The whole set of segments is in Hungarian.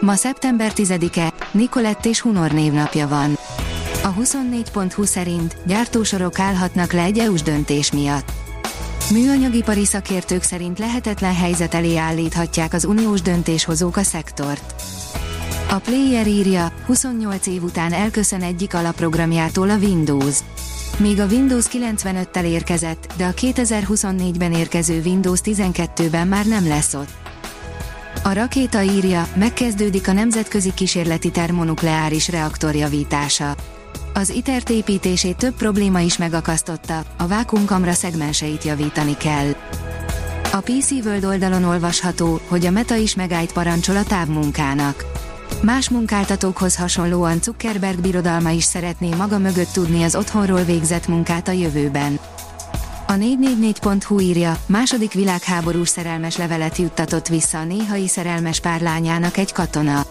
Ma szeptember 10-e, Nikolett és Hunor névnapja van. A 24.20 szerint gyártósorok állhatnak le egy EU-s döntés miatt. Műanyagipari szakértők szerint lehetetlen helyzet elé állíthatják az uniós döntéshozók a szektort. A Player írja, 28 év után elköszön egyik alapprogramjától a Windows. Még a Windows 95-tel érkezett, de a 2024-ben érkező Windows 12-ben már nem lesz ott. A rakéta írja, megkezdődik a nemzetközi kísérleti termonukleáris reaktor javítása. Az ITER építését több probléma is megakasztotta, a vákumkamra szegmenseit javítani kell. A PC World oldalon olvasható, hogy a Meta is megállt parancsol a távmunkának. Más munkáltatókhoz hasonlóan Zuckerberg birodalma is szeretné maga mögött tudni az otthonról végzett munkát a jövőben. A 444.hu írja, második világháborús szerelmes levelet juttatott vissza a néhai szerelmes párlányának egy katona.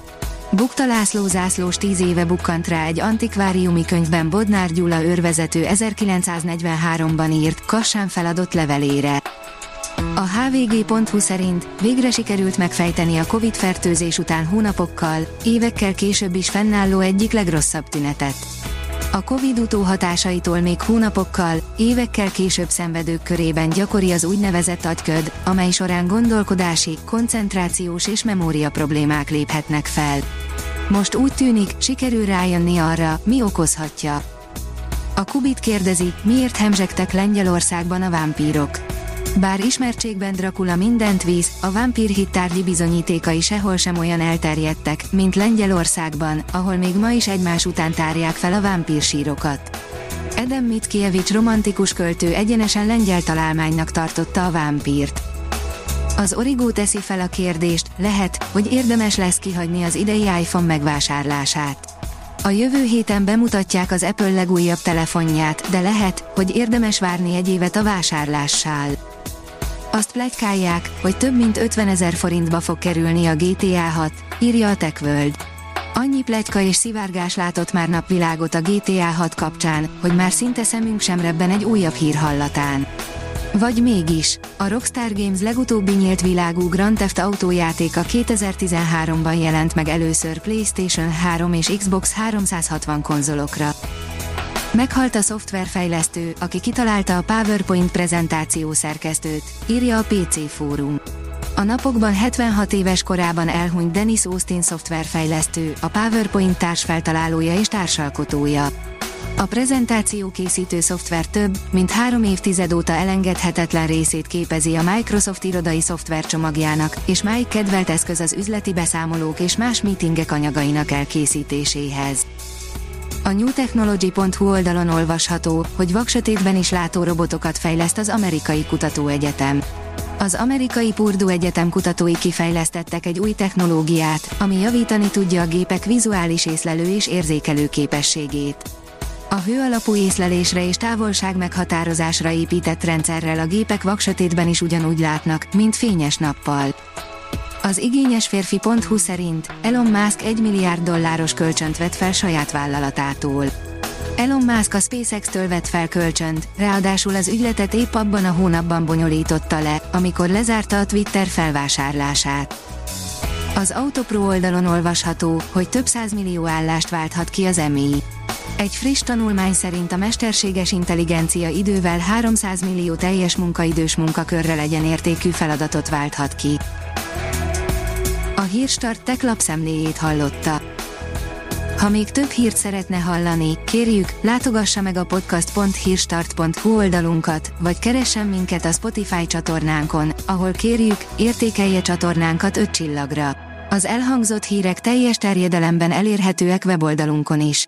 Bukta László zászlós tíz éve bukkant rá egy antikváriumi könyvben Bodnár Gyula őrvezető 1943-ban írt, kassán feladott levelére. A hvg.hu szerint végre sikerült megfejteni a Covid-fertőzés után hónapokkal, évekkel később is fennálló egyik legrosszabb tünetet. A Covid utóhatásaitól még hónapokkal, évekkel később szenvedők körében gyakori az úgynevezett agyköd, amely során gondolkodási, koncentrációs és memória problémák léphetnek fel. Most úgy tűnik, sikerül rájönni arra, mi okozhatja. A Kubit kérdezi, miért hemzsegtek Lengyelországban a vámpírok. Bár ismertségben Dracula mindent víz, a vámpír hittárgyi bizonyítékai sehol sem olyan elterjedtek, mint Lengyelországban, ahol még ma is egymás után tárják fel a vámpírsírokat. Edem Mickiewicz romantikus költő egyenesen lengyel találmánynak tartotta a vámpírt. Az Origo teszi fel a kérdést, lehet, hogy érdemes lesz kihagyni az idei iPhone megvásárlását. A jövő héten bemutatják az Apple legújabb telefonját, de lehet, hogy érdemes várni egy évet a vásárlással. Azt plegykálják, hogy több mint 50 ezer forintba fog kerülni a GTA 6, írja a TechWorld. Annyi plegyka és szivárgás látott már napvilágot a GTA 6 kapcsán, hogy már szinte szemünk sem rebben egy újabb hír hallatán. Vagy mégis, a Rockstar Games legutóbbi nyílt világú Grand Theft Auto játéka 2013-ban jelent meg először PlayStation 3 és Xbox 360 konzolokra. Meghalt a szoftverfejlesztő, aki kitalálta a PowerPoint prezentáció szerkesztőt, írja a PC Fórum. A napokban 76 éves korában elhunyt Dennis Austin szoftverfejlesztő, a PowerPoint társfeltalálója és társalkotója. A prezentáció készítő szoftver több, mint három évtized óta elengedhetetlen részét képezi a Microsoft irodai szoftvercsomagjának, és máig kedvelt eszköz az üzleti beszámolók és más meetingek anyagainak elkészítéséhez. A newtechnology.hu oldalon olvasható, hogy vaksötétben is látó robotokat fejleszt az amerikai kutatóegyetem. Az amerikai Purdue Egyetem kutatói kifejlesztettek egy új technológiát, ami javítani tudja a gépek vizuális észlelő és érzékelő képességét. A hő alapú észlelésre és távolság meghatározásra épített rendszerrel a gépek vaksötétben is ugyanúgy látnak, mint fényes nappal. Az igényes férfi.hu szerint Elon Musk 1 milliárd dolláros kölcsönt vett fel saját vállalatától. Elon Musk a SpaceX-től vett fel kölcsönt, ráadásul az ügyletet épp abban a hónapban bonyolította le, amikor lezárta a Twitter felvásárlását. Az Autopro oldalon olvasható, hogy több millió állást válthat ki az EMI. Egy friss tanulmány szerint a mesterséges intelligencia idővel 300 millió teljes munkaidős munkakörre legyen értékű feladatot válthat ki. A Hírstart tech lapszemléjét hallotta. Ha még több hírt szeretne hallani, kérjük, látogassa meg a podcast.hírstart.hu oldalunkat, vagy keressen minket a Spotify csatornánkon, ahol kérjük, értékelje csatornánkat 5 csillagra. Az elhangzott hírek teljes terjedelemben elérhetőek weboldalunkon is.